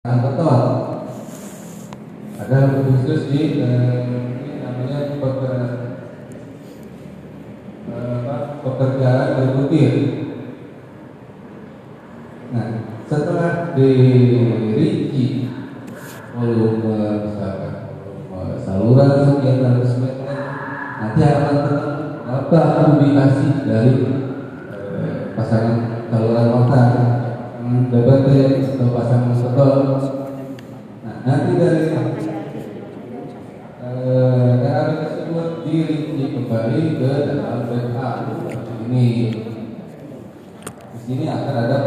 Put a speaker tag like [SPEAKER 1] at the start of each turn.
[SPEAKER 1] beton ada khusus di eh, ini namanya peker, eh, apa, pekerjaan berbutir nah setelah dirinci volume misalkan volume saluran sekian ratus meter nanti akan berapa ubikasi dari eh, pasangan saluran motor DBT atau pasangan nah nanti dari eh, tersebut dirinci kembali ke dalam seperti ini di sini akan ada